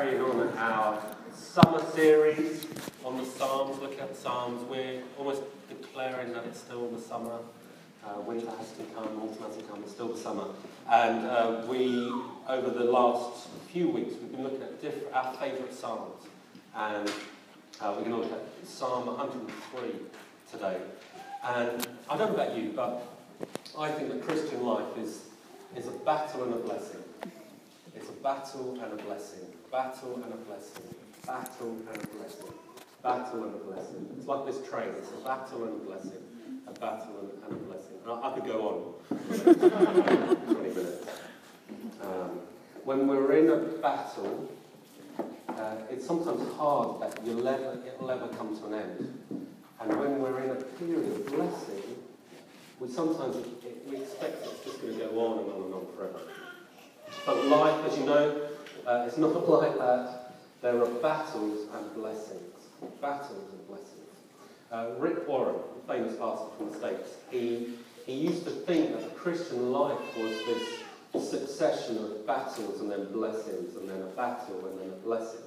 carrying on our summer series on the Psalms, looking at the Psalms. We're almost declaring that it's still the summer. Uh, winter has to come, autumn has to come, it's still the summer. And uh, we, over the last few weeks, we've been looking at different, our favourite Psalms. And uh, we're going to look at Psalm 103 today. And I don't know about you, but I think that Christian life is, is a battle and a blessing. It's a battle and a blessing. Battle and a blessing. Battle and a blessing. Battle and a blessing. It's like this train. It's a battle and a blessing. A battle and, and a blessing. I, I, could go on 20 minutes. Um, when we're in a battle, uh, it's sometimes hard that you'll ever, it'll ever come to an end. And when we're in a period of blessing, we sometimes we expect it's just going to go on and on and on forever. But life, as you know, uh, it's not like that. There are battles and blessings. Battles and blessings. Uh, Rick Warren, famous pastor from the States, he, he used to think that the Christian life was this succession of battles and then blessings and then a battle and then a blessing.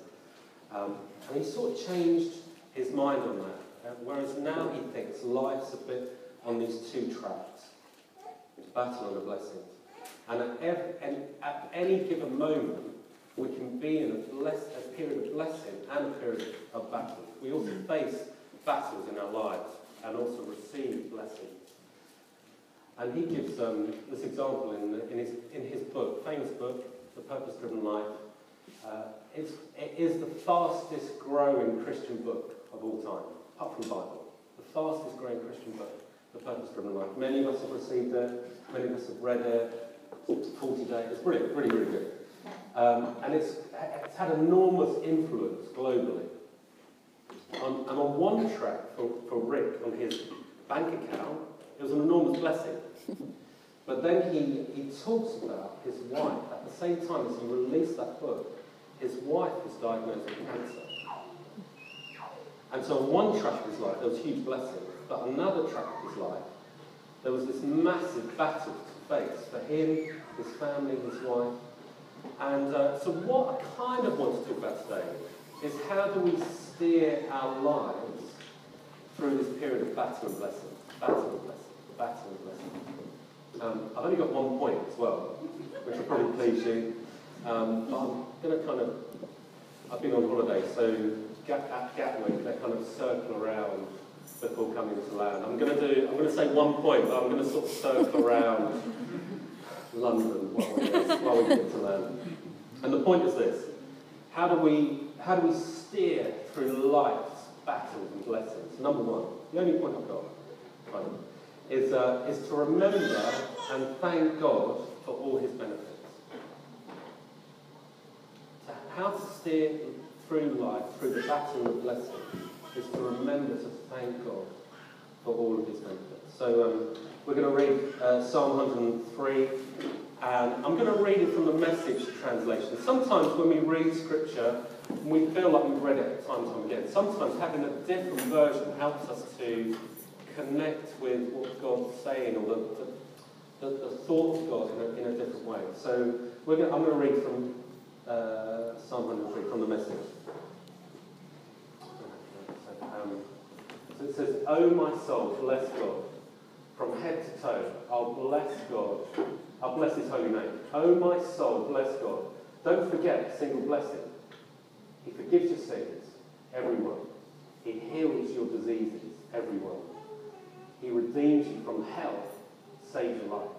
Um, and he sort of changed his mind on that. Uh, whereas now he thinks life's a bit on these two tracks. Battle and a blessing. And at, and at any given moment, we can be in a, bless, a period of blessing and a period of battle. We also face battles in our lives and also receive blessing. And he gives um, this example in, in, his, in his book, famous book, The Purpose Driven Life. Uh, it's, it is the fastest growing Christian book of all time, apart from the Bible. The fastest growing Christian book, The Purpose Driven Life. Many of us have received it, many of us have read it, 40 days. It's brilliant, really, really good. Um, and it's, it's had enormous influence globally. On, and on one track for, for Rick on his bank account, it was an enormous blessing. But then he, he talks about his wife. At the same time as he released that book, his wife was diagnosed with cancer. And so on one track of his life, there was huge blessing. But another track of his life, there was this massive battle to face for him, his family, his wife. And uh, so, what I kind of want to talk about today is how do we steer our lives through this period of battle and blessing? Battle and blessing. Battle and blessing. Um, I've only got one point as well, which will probably please you. Um, but I'm going to kind of, I've been on holiday, so at Gatwick, they kind of circle around before coming to land. I'm going to do, I'm going to say one point, but I'm going to sort of circle around London while we, get to land. And the point is this: how do we how do we steer through life's battles and blessings? Number one, the only point I've got, is uh, is to remember and thank God for all His benefits. So how to steer through life, through the battle of blessing, is to remember to thank God for all of His benefits. So. Um, we're going to read uh, Psalm 103, and I'm going to read it from the message translation. Sometimes when we read scripture, we feel like we've read it time and time again. Sometimes having a different version helps us to connect with what God's saying or the, the, the, thought of God in a, in a, different way. So we're going, I'm going to read from uh, Psalm 103 from the message. Um, so it says, O my soul, bless God from head to toe. I'll bless God. I'll bless his holy name. Oh, my soul, bless God. Don't forget a single blessing. He forgives your sins, everyone. He heals your diseases, everyone. He redeems you from hell, saves your life.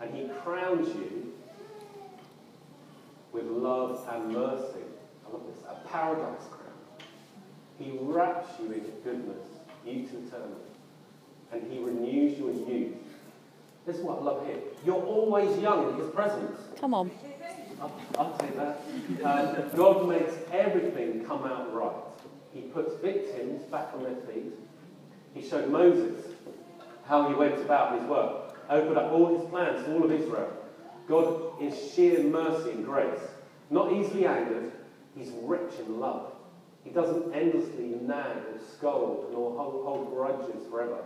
And he crowns you with love and mercy. I love this. A paradise crown. He wraps you in goodness, to eternity and he renews your youth. This is what I love here. You're always young in his presence. Come on. I'll, I'll take that. Um, God makes everything come out right. He puts victims back on their feet. He showed Moses how he went about his work, opened up all his plans to all of Israel. God is sheer mercy and grace. Not easily angered, he's rich in love. He doesn't endlessly nag or scold nor hold, hold grudges forever.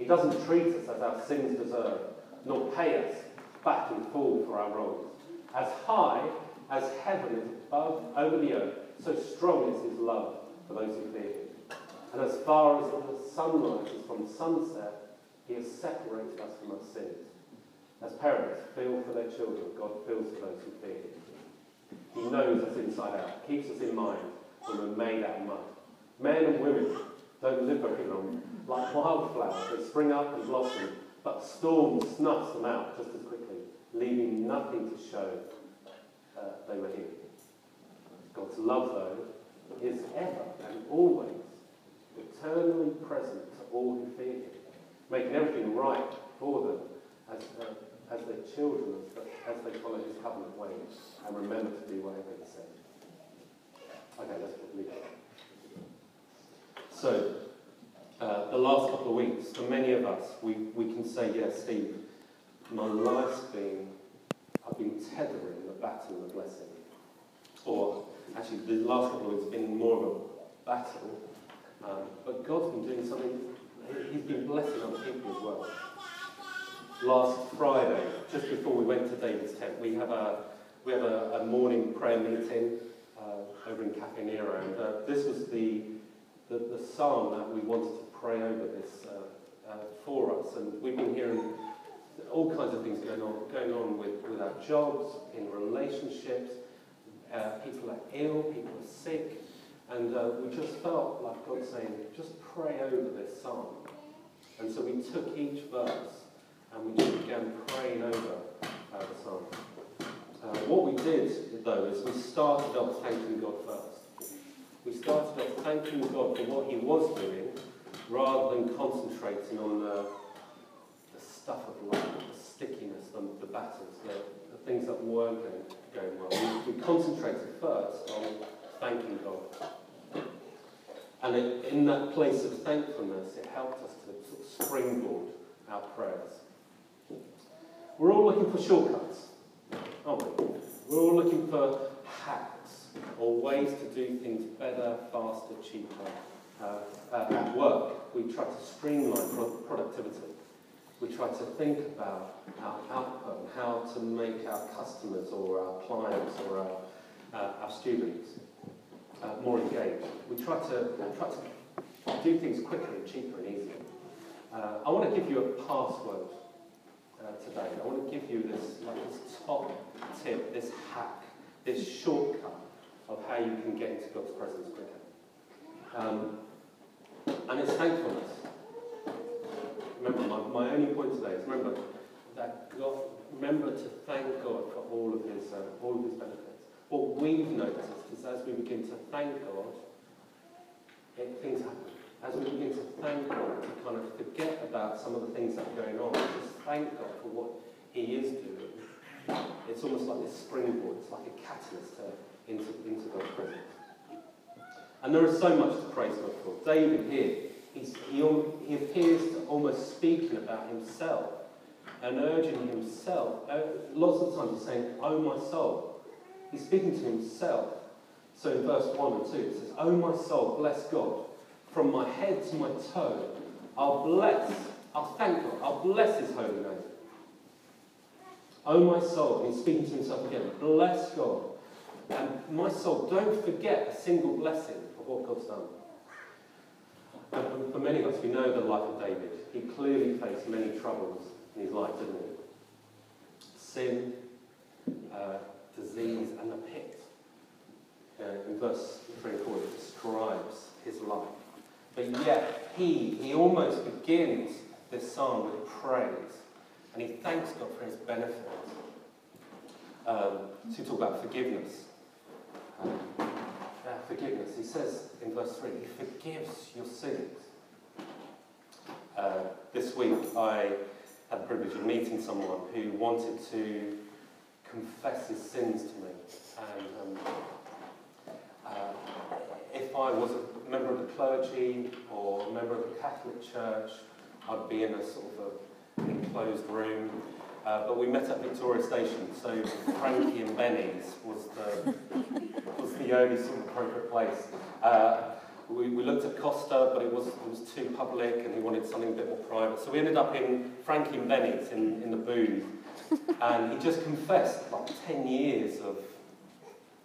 He doesn't treat us as our sins deserve, nor pay us back in full for our wrongs. As high as heaven is above over the earth, so strong is his love for those who fear him. And as far as the sun rises from sunset, he has separated us from our sins. As parents feel for their children, God feels for those who fear him. He knows us inside out, keeps us in mind when we're made out of mud. Men and women don't live very long. Like wildflowers, they spring up and blossom, but storm snuffs them out just as quickly, leaving nothing to show uh, they were here. God's love, though, is ever and always eternally present to all who fear Him, making everything right for them as, uh, as their children, as, they follow His covenant ways and remember to do whatever He says. Okay, let's read it. So, uh, the last couple of weeks, for many of us, we, we can say, yes, yeah, Steve, my life's been, I've been tethering the battle of blessing. Or, actually, the last couple of weeks have been more of a battle, um, but God's been doing something, He's been blessing other people as well. Last Friday, just before we went to David's tent, we have a, we have a, a morning prayer meeting uh, over in Caffè Nero, and uh, this was the the, the psalm that we wanted to pray over this uh, uh, for us. And we've been hearing all kinds of things going on, going on with, with our jobs, in relationships. Uh, people are ill, people are sick. And uh, we just felt like God saying, just pray over this psalm. And so we took each verse and we just began praying over uh, the psalm. Uh, what we did, though, is we started off thanking God first we started off thanking God for what he was doing rather than concentrating on the, the stuff of life, the stickiness, the, the battles, the, the things that weren't going, going well. We, we concentrated first on thanking God. And it, in that place of thankfulness, it helped us to sort of springboard our prayers. We're all looking for shortcuts, aren't we? We're all looking for hacks or ways to do things better, faster, cheaper. Uh, uh, at work, we try to streamline pro productivity. We try to think about our output and how to make our customers or our clients or our, uh, our students uh, more engaged. We try to, try to do things quicker and cheaper and easier. Uh, I want to give you a password uh, today. I want to give you this, like this top tip, this hack, this shortcut of how you can get into God's presence quicker. Um, and it's thankfulness. Remember, my, my only point today is remember that God, remember to thank God for all of his, uh, all of his benefits. What we've noticed is as we begin to thank God, it, things happen. As we begin to thank God, to kind of forget about some of the things that are going on, just thank God for what he is doing. It's almost like this springboard. It's like a catalyst to into, into God's presence. And there is so much to praise God for. David here, he, he appears to almost speaking about himself and urging himself. Uh, lots of times he's saying, Oh, my soul. He's speaking to himself. So in verse 1 and 2, it says, Oh, my soul, bless God. From my head to my toe, I'll bless, I'll thank God, I'll bless his holy name. Oh, my soul, he's speaking to himself again, bless God. And my soul, don't forget a single blessing of what God's done. And for many of us, we know the life of David. He clearly faced many troubles in his life, didn't he? Sin, uh, disease, and the pit. Uh, in verse 3 and 4, it describes his life. But yet, he, he almost begins this psalm with praise. And he thanks God for his benefit. Um, to talk about forgiveness uh, forgiveness. He says in verse 3, He forgives your sins. Uh, this week I had the privilege of meeting someone who wanted to confess his sins to me. And um, uh, if I was a member of the clergy or a member of the Catholic Church, I'd be in a sort of a enclosed room uh, but we met at Victoria Station, so Frankie and Benny's was the, the only sort of appropriate place. Uh, we, we looked at Costa, but it was, it was too public and he wanted something a bit more private. So we ended up in Frankie and Benny's in, in the booth. And he just confessed like 10 years of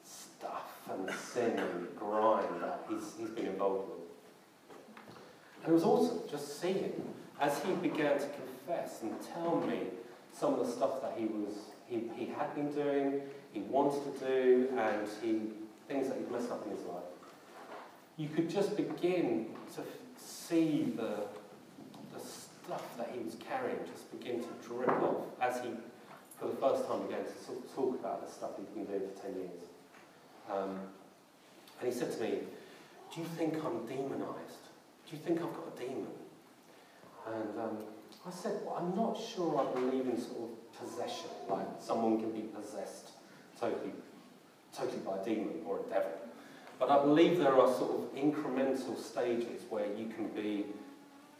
stuff and sin and grind that he's, he's been involved with. And it was awesome just seeing as he began to confess and tell me some of the stuff that he was he, he had been doing, he wanted to do, and he things that he'd messed up in his life. You could just begin to see the the stuff that he was carrying just begin to drip off as he, for the first time, began to talk about the stuff he'd been doing for 10 years. Um, and he said to me, Do you think I'm demonized? Do you think I've got a demon? And um, I said, Well, I'm not sure I believe in sort of possession, like someone can be possessed totally, totally by a demon or a devil. But I believe there are sort of incremental stages where you can be,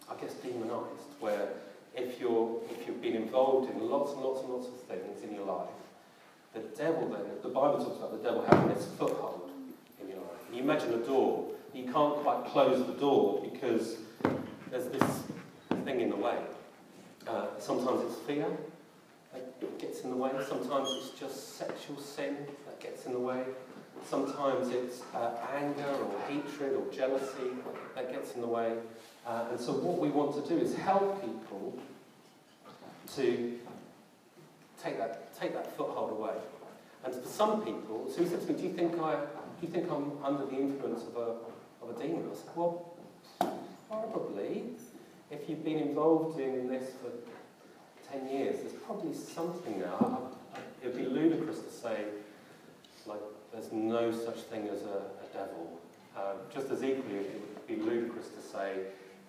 I guess, demonized, where if, you're, if you've been involved in lots and lots and lots of things in your life, the devil then, the Bible talks about the devil having this foothold in your life. You imagine a door, you can't quite close the door because there's this thing in the way. Uh, sometimes it's fear that gets in the way, sometimes it's just sexual sin gets in the way, sometimes it's uh, anger or hatred or jealousy that gets in the way. Uh, and so, what we want to do is help people to take that, take that foothold away. And for some people, so he said to me, do you think, I, do you think I'm under the influence of a, of a demon? I said, well, probably. If you've been involved in this for 10 years, there's probably something there. It would be ludicrous to say, like, there's no such thing as a, a devil. Um, just as equally, it would be ludicrous to say,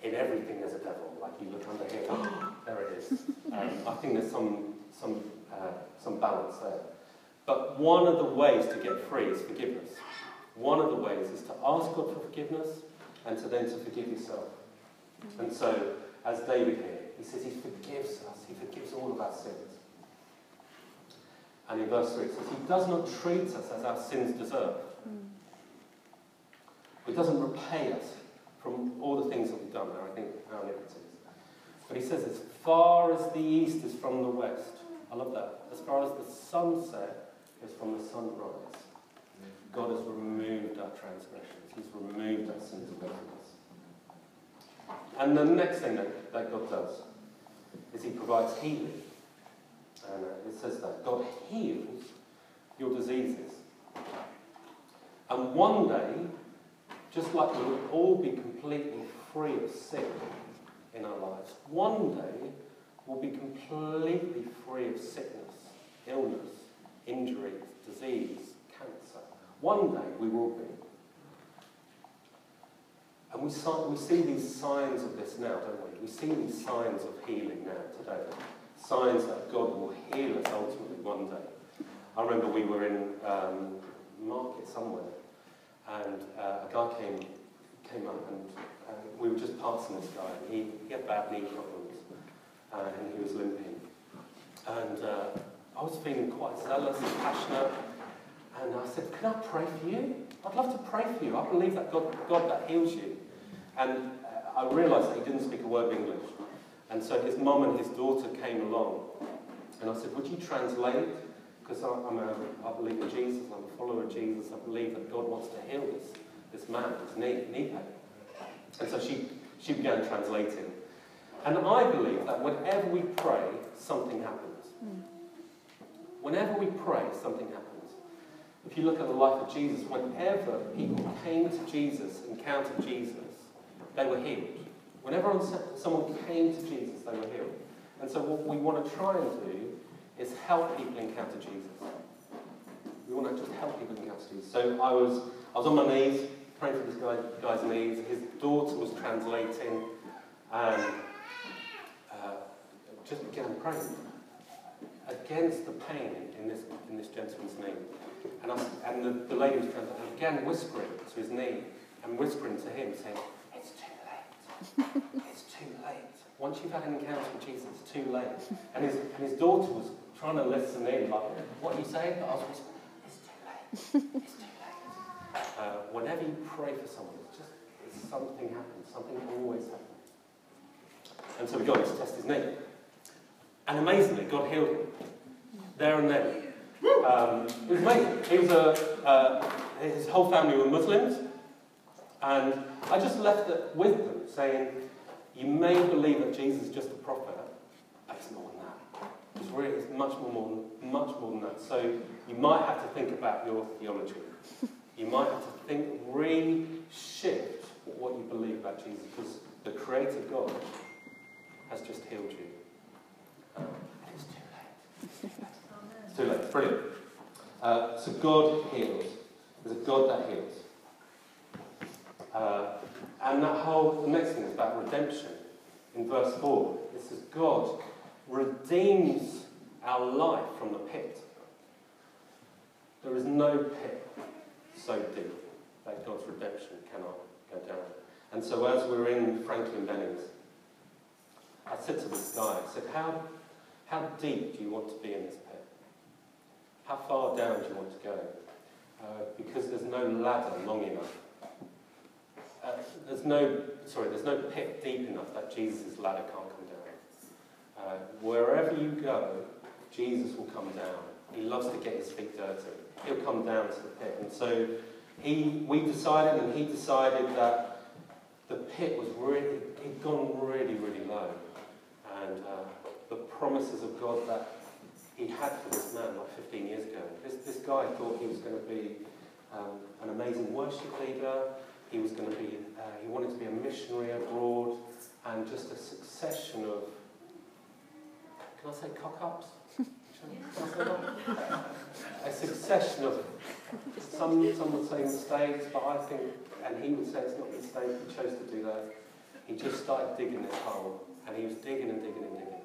in everything there's a devil. Like you look under here, there it is. Um, I think there's some, some, uh, some balance there. But one of the ways to get free is forgiveness. One of the ways is to ask God for forgiveness and to then to forgive yourself. And so, as David here, he says he forgives us, he forgives all of our sins. And in verse 3 it says, He does not treat us as our sins deserve. He doesn't repay us from all the things that we've done, there. I think our iniquities. But he says, as far as the east is from the west, I love that, as far as the sunset is from the sunrise, God has removed our transgressions. He's removed our sins away from us. And the next thing that, that God does is he provides healing. And uh, it says that God heals your diseases. And one day, just like we will all be completely free of sin in our lives, one day we'll be completely free of sickness, illness, injury, disease, cancer. One day we will be. And we, we see these signs of this now, don't we? We see these signs of healing now today. Signs that God will heal us ultimately one day. I remember we were in um, market somewhere and uh, a guy came came up and uh, we were just passing this guy and he, he had bad knee problems uh, and he was limping. And uh, I was feeling quite zealous and passionate and I said, can I pray for you? I'd love to pray for you. I believe that God, God that heals you. And uh, I realised that he didn't speak a word of English. And so his mum and his daughter came along. And I said, would you translate? Because I'm a, I believe in Jesus, I'm a follower of Jesus, I believe that God wants to heal this, this man, his knee, knee pain. And so she, she began translating. And I believe that whenever we pray, something happens. Whenever we pray, something happens. If you look at the life of Jesus, whenever people came to Jesus, encountered Jesus, they were healed. Whenever someone came to Jesus, they were healed. And so what we want to try and do is help people encounter Jesus. We want to just help people encounter Jesus. So I was, I was on my knees, praying for this guy, guy's knees. His daughter was translating and uh, just began praying against the pain in this, in this gentleman's knee. And, I, and the, the lady was translating, began whispering to his knee and whispering to him, saying. It's too late. Once you've had an encounter with Jesus, it's too late. And his, and his daughter was trying to listen in, like, what are you saying? But I was whispering, it's too late. It's too late. Uh, whenever you pray for someone, it's just it's something happens. Something always happens. And so we got to test his knee. And amazingly, God healed him. There and then. Um, it was amazing. He was a, uh, his whole family were Muslims, and I just left it with them, saying, you may believe that Jesus is just a prophet, but it's more than that. It's really much more, more, much more than that. So you might have to think about your theology. You might have to think, re-shift what you believe about Jesus, because the Creator God has just healed you. Um, it's too late. It's too late. Brilliant. Uh, so God heals. There's a God that heals. Uh, and that whole, the next thing is about redemption. In verse 4, it says, God redeems our life from the pit. There is no pit so deep that God's redemption cannot go down. And so as we are in Frankie and Benny's, I said to this guy, I said, how, how deep do you want to be in this pit? How far down do you want to go? Uh, because there's no ladder long enough uh, there's no, sorry, there's no pit deep enough that Jesus' ladder can't come down. Uh, wherever you go, Jesus will come down. He loves to get his feet dirty. He'll come down to the pit. And so he, we decided, and he decided that the pit was really, he'd gone really, really low. And uh, the promises of God that he had for this man like 15 years ago. This, this guy thought he was going to be um, an amazing worship leader. He was going to be, uh, he wanted to be a missionary abroad, and just a succession of, can I say cock ups? a succession of, some, some would say mistakes, but I think, and he would say it's not a mistake, he chose to do that. He just started digging this hole, and he was digging and digging and digging.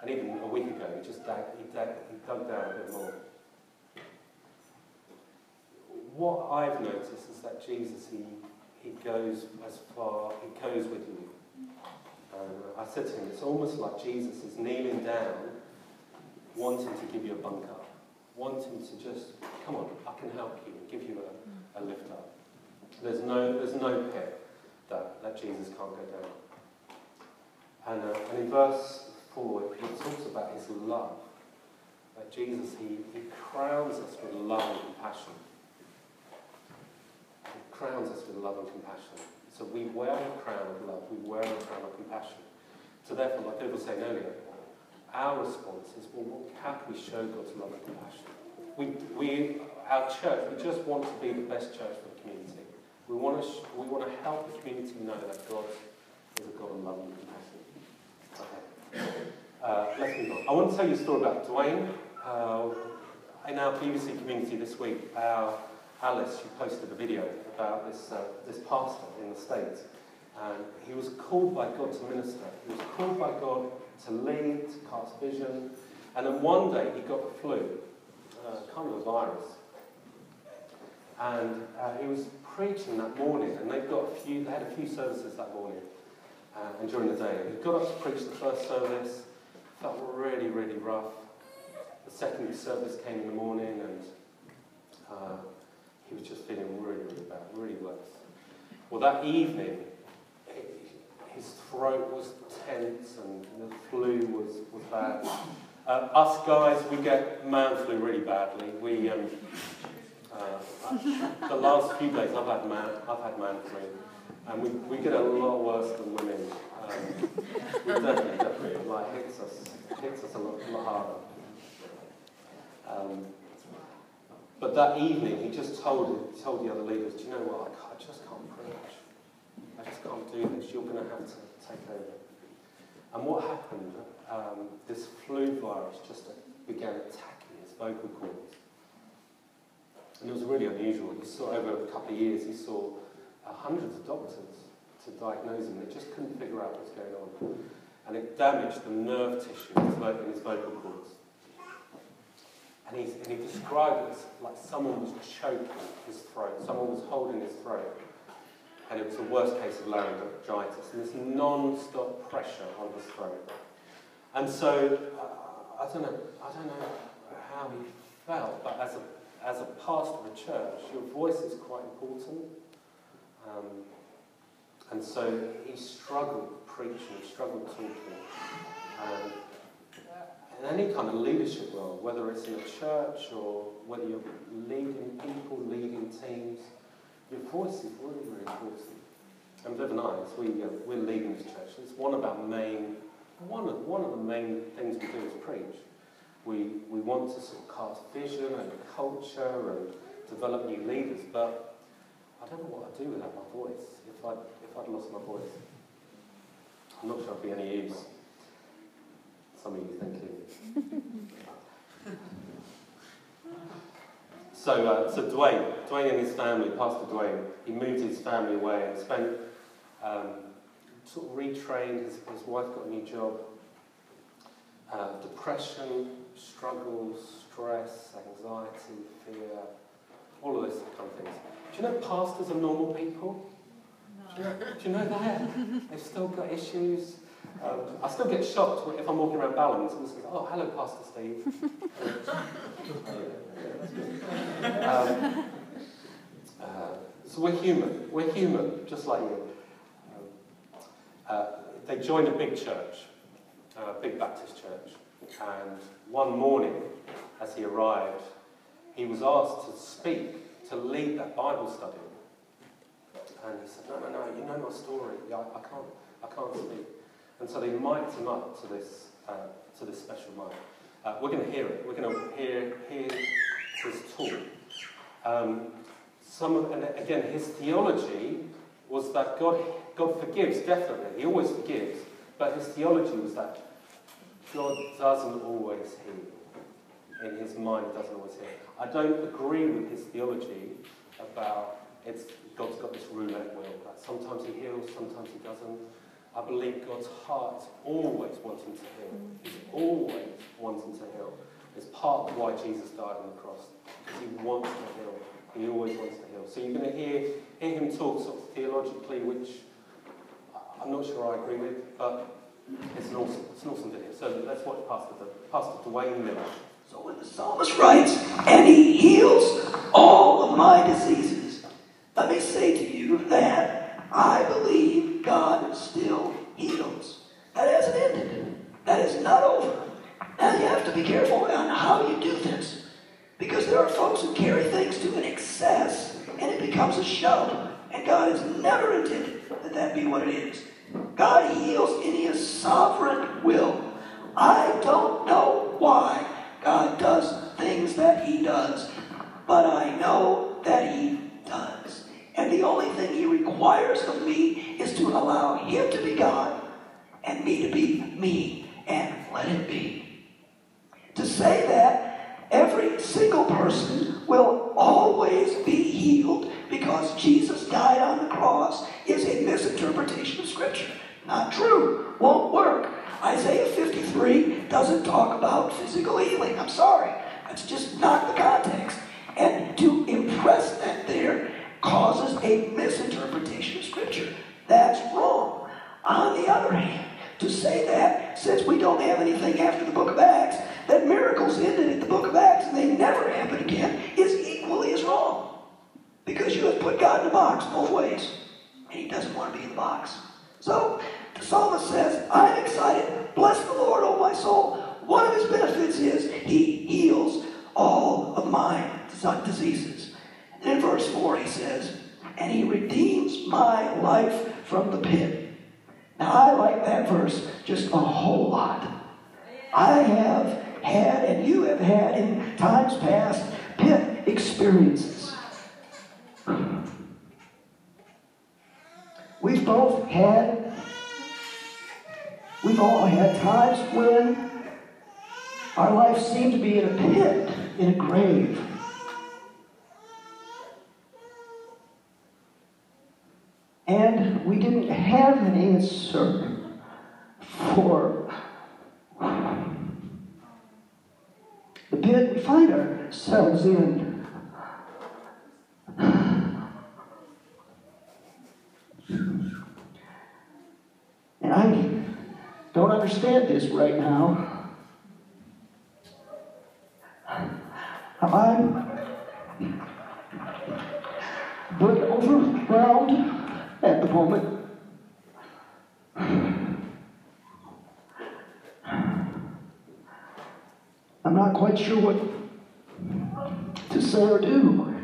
And even a week ago, he just dug, he dug, he dug down a bit more. What I've noticed is that Jesus, he he goes as far, he goes with you. I said to him, it's almost like Jesus is kneeling down, wanting to give you a bunk up, wanting to just, come on, I can help you, give you a, a lift up. There's no, there's no pit that, that Jesus can't go down. And, uh, and in verse 4, he talks about his love. That Jesus, he, he crowns us with love and compassion crowns us with love and compassion. So we wear a crown of love, we wear a crown of compassion. So therefore, like David was saying earlier, our response is, well, how can we show God's love and compassion? We, we, our church, we just want to be the best church for the community. We want to, we want to help the community know that God is a God of love and compassion. Okay. Uh, let's move on. I want to tell you a story about Dwayne. Uh, in our BBC community this week, our Alice, she posted a video about this, uh, this pastor in the States. And he was called by God to minister. He was called by God to lead, to cast vision. And then one day he got the flu, uh, kind of a virus. And uh, he was preaching that morning, and they've got a few, they had a few services that morning uh, and during the day. He got up to preach the first service, felt really, really rough. The second service came in the morning, and uh, he was just feeling really, really bad, really worse. Well, that evening, his throat was tense and the flu was, was bad. Uh, us guys, we get man flu really badly. We, um, uh, the last few days I've had man, I've had man flu, and we, we get a lot worse than women. Um, definitely, definitely, like hits us, hits us a lot, a lot harder. Um, but that evening, he just told, told the other leaders, do you know what, I, I just can't preach. I just can't do this. You're going to have to take over. And what happened, um, this flu virus just began attacking his vocal cords. And it was really unusual. He saw, over a couple of years, he saw uh, hundreds of doctors to diagnose him. They just couldn't figure out what's going on. And it damaged the nerve tissue in his vocal cords. And, he's, and he described it as like someone was choking his throat, someone was holding his throat. And it was the worst case of laryngitis, and this non-stop pressure on his throat. And so, uh, I don't know, I don't know how he felt, but as a, as a pastor of a church, your voice is quite important. Um, and so he struggled preaching, he struggled talking. Um, in any kind of leadership role, whether it's in a church or whether you're leading people, leading teams, your voice is really, really important. And Viv and I, we, uh, we're leading this church, it's one of our main, one of, one of the main things we do is preach. We, we want to sort of cast vision and culture and develop new leaders, but I don't know what I'd do without my voice, if I'd, if I'd lost my voice. I'm not sure I'd be any use. Some of you thinking. so, uh, so Dwayne, Dwayne and his family, Pastor Dwayne, he moved his family away and spent, um, sort of retrained, his, his wife got a new job. Uh, depression, struggles, stress, anxiety, fear, all of those kind of things. Do you know pastors are normal people? Do you know, do you know that? They've still got issues. Um, I still get shocked if I'm walking around Balham and someone says, oh, hello, Pastor Steve. um, uh, so we're human. We're human, just like you. Um, uh, they joined a big church, a big Baptist church, and one morning, as he arrived, he was asked to speak, to lead that Bible study. And he said, no, no, no, you know my story. I, I can't, I can't speak. And so they mic'd him up to this, uh, to this special mic. Uh, we're going to hear it. We're going to hear, hear his talk. Um, some of, and again, his theology was that God, God forgives, definitely. He always forgives. But his theology was that God doesn't always heal. In his mind, doesn't always heal. I don't agree with his theology about it's God's got this roulette wheel. That sometimes he heals, sometimes he doesn't. I believe God's heart always wanting to heal. He's always wanting to heal. It's part of why Jesus died on the cross. Because he wants to heal. He always wants to heal. So you're going to hear, hear him talk sort of theologically, which I'm not sure I agree with, but it's an awesome, it's an awesome video. So let's watch Pastor, Pastor Dwayne Miller. So when the psalmist writes, and he heals all of my diseases, let me say to you that I believe God still heals. That hasn't ended. That is not over. Now you have to be careful on how you do this. Because there are folks who carry things to an excess and it becomes a show. And God has never intended that that be what it is. God heals in his sovereign will. I don't know why God does things that he does, but I know that he does. And the only thing he requires of me is to allow him to be God and me to be me and let it be. To say that every single person will always be healed because Jesus died on the cross is a misinterpretation of Scripture. Not true. Won't work. Isaiah 53 doesn't talk about physical healing. I'm sorry. That's just not the context. Causes a misinterpretation of Scripture. That's wrong. On the other hand, to say that, since we don't have anything after the book of Acts, that miracles ended at the book of Acts and they never happen again, is equally as wrong. Because you have put God in a box both ways. And he doesn't want to be in the box. So, the psalmist says, I'm excited. Bless the Lord, O my soul. One of his benefits is he heals all of my diseases. And in verse 4, he says, And he redeems my life from the pit. Now, I like that verse just a whole lot. I have had, and you have had in times past, pit experiences. We've both had, we've all had times when our life seemed to be in a pit, in a grave. And we didn't have an answer for the pit we find ourselves in. And I don't understand this right now. I'm the moment. I'm not quite sure what to say or do.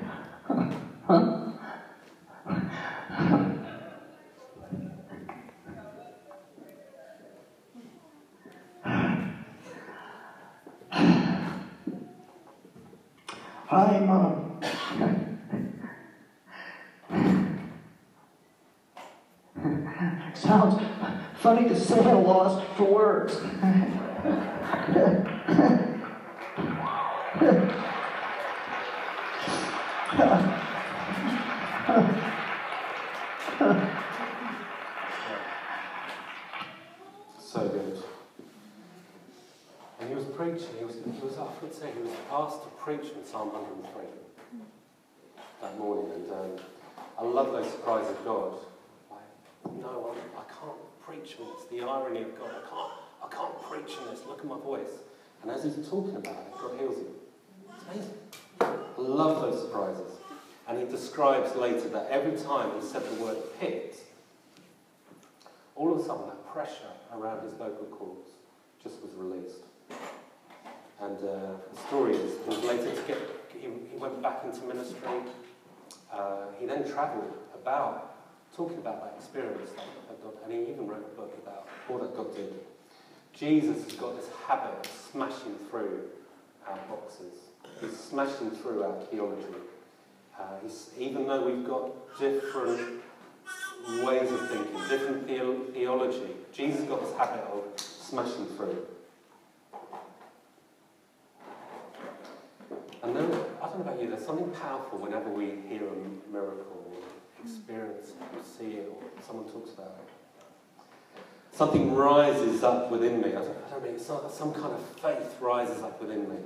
Sounds funny to say lost for words. So good. And he was preaching, he was, he was, I would say, he was asked to preach from Psalm 103 that morning. And um, I love those surprises of God. Like, no, I, I can't preach from this. The irony of God, I can't, I can't preach from this. Look at my voice. And as he's talking about it, God heals him. It's amazing. I love those surprises. And he describes later that every time he said the word pit, all of a sudden that pressure around his vocal cords just was released. And uh, the story is he later to get, he, he went back into ministry. Uh, he then travelled about talking about that experience that God, and he even wrote a book about all that God did. Jesus has got this habit of smashing through our boxes. He's smashing through our theology. Uh, even though we've got different ways of thinking, different theo- theology, Jesus got this habit of smashing through. And then, I don't know about you, there's something powerful whenever we hear a miracle, experience it, or see it, or someone talks about it. Something rises up within me. I don't, I don't mean, it's not, some kind of faith rises up within me.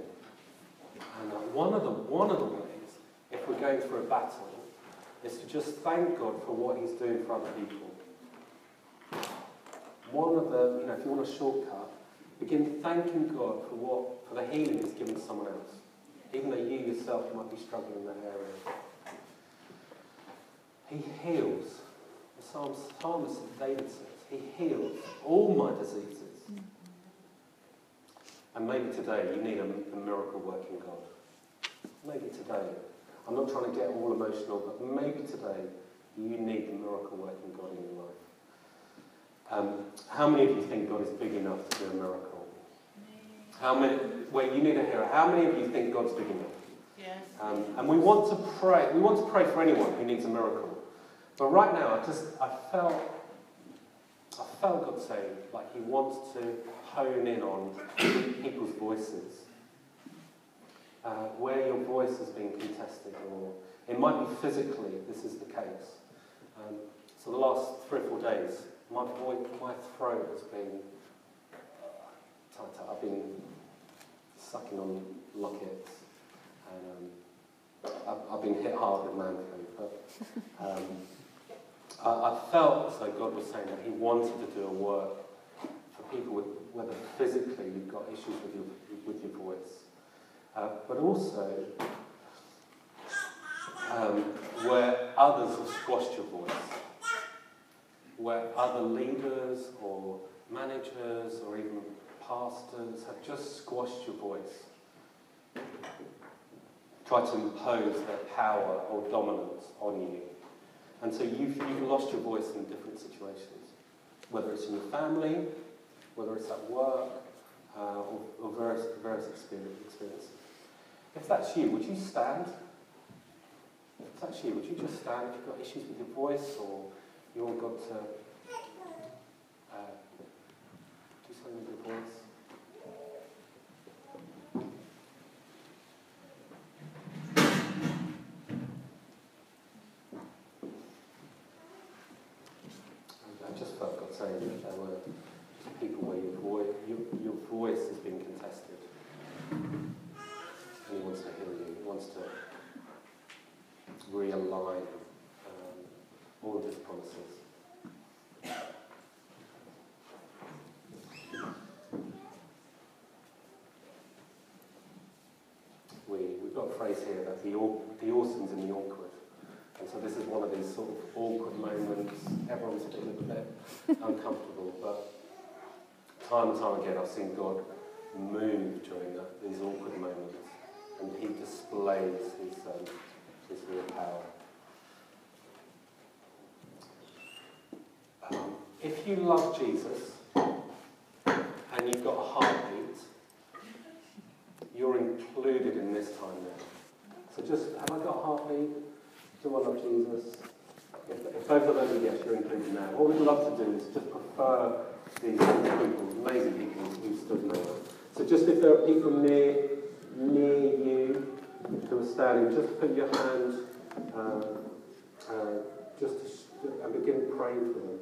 And uh, one, of the, one of the ways, if we're going through a battle, is to just thank God for what He's doing for other people. One of the, you know, if you want a shortcut, begin thanking God for what, for the healing He's given to someone else, even though you yourself might be struggling in that area. He heals. The Psalms, psalmist David says, He heals all my diseases. And maybe today you need a, a miracle working God. Maybe today. I'm not trying to get all emotional, but maybe today you need the miracle working God in your life. Um, how many of you think God is big enough to do a miracle? How many? Wait, you need a hero. How many of you think God's big enough? Yes. Um, and we want to pray. We want to pray for anyone who needs a miracle. But right now, I just I felt I felt God saying like He wants to hone in on people's voices, uh, where your voice has been contested, or it might be physically. This is the case. Um, so the last three or four days, my voice, my throat has been tight. I've been sucking on Lockets, and um, I've, I've been hit hard with man flu. But um, I, I felt as though God was saying that He wanted to do a work for people with whether physically you've got issues with your with your voice, uh, but also um, where others have squashed your voice, where other leaders or managers or even pastors have just squashed your voice, try to impose their power or dominance on you. And so you've, you've lost your voice in different situations, whether it's in your family, whether it's at work, uh, or, or various, various experience- experiences. If that's you, would you stand? If that's you, would you just stand if you've got issues with your voice or you want got to uh, do something with your voice? I just felt God saying that there were just people where your voice, your, your voice has been contested. And He wants to heal you. He wants to realign um, all of His promises. We, we've got a phrase here that the, the awesome's in the awkward. And so this is one of these sort of awkward moments. Everyone's a bit uncomfortable, but time and time again I've seen God move during that, these awkward moments, and he displays his, um, his real power. Um, if you love Jesus and you've got a heartbeat, you're included in this time now. So just, have I got a heartbeat? Do I love Jesus? If, if both of those are yes, you're included now. What we'd love to do is just prefer these people, amazing people who stood now. So just if there are people near, near you who are standing, just put your hand, uh, uh, just to, and begin praying for them.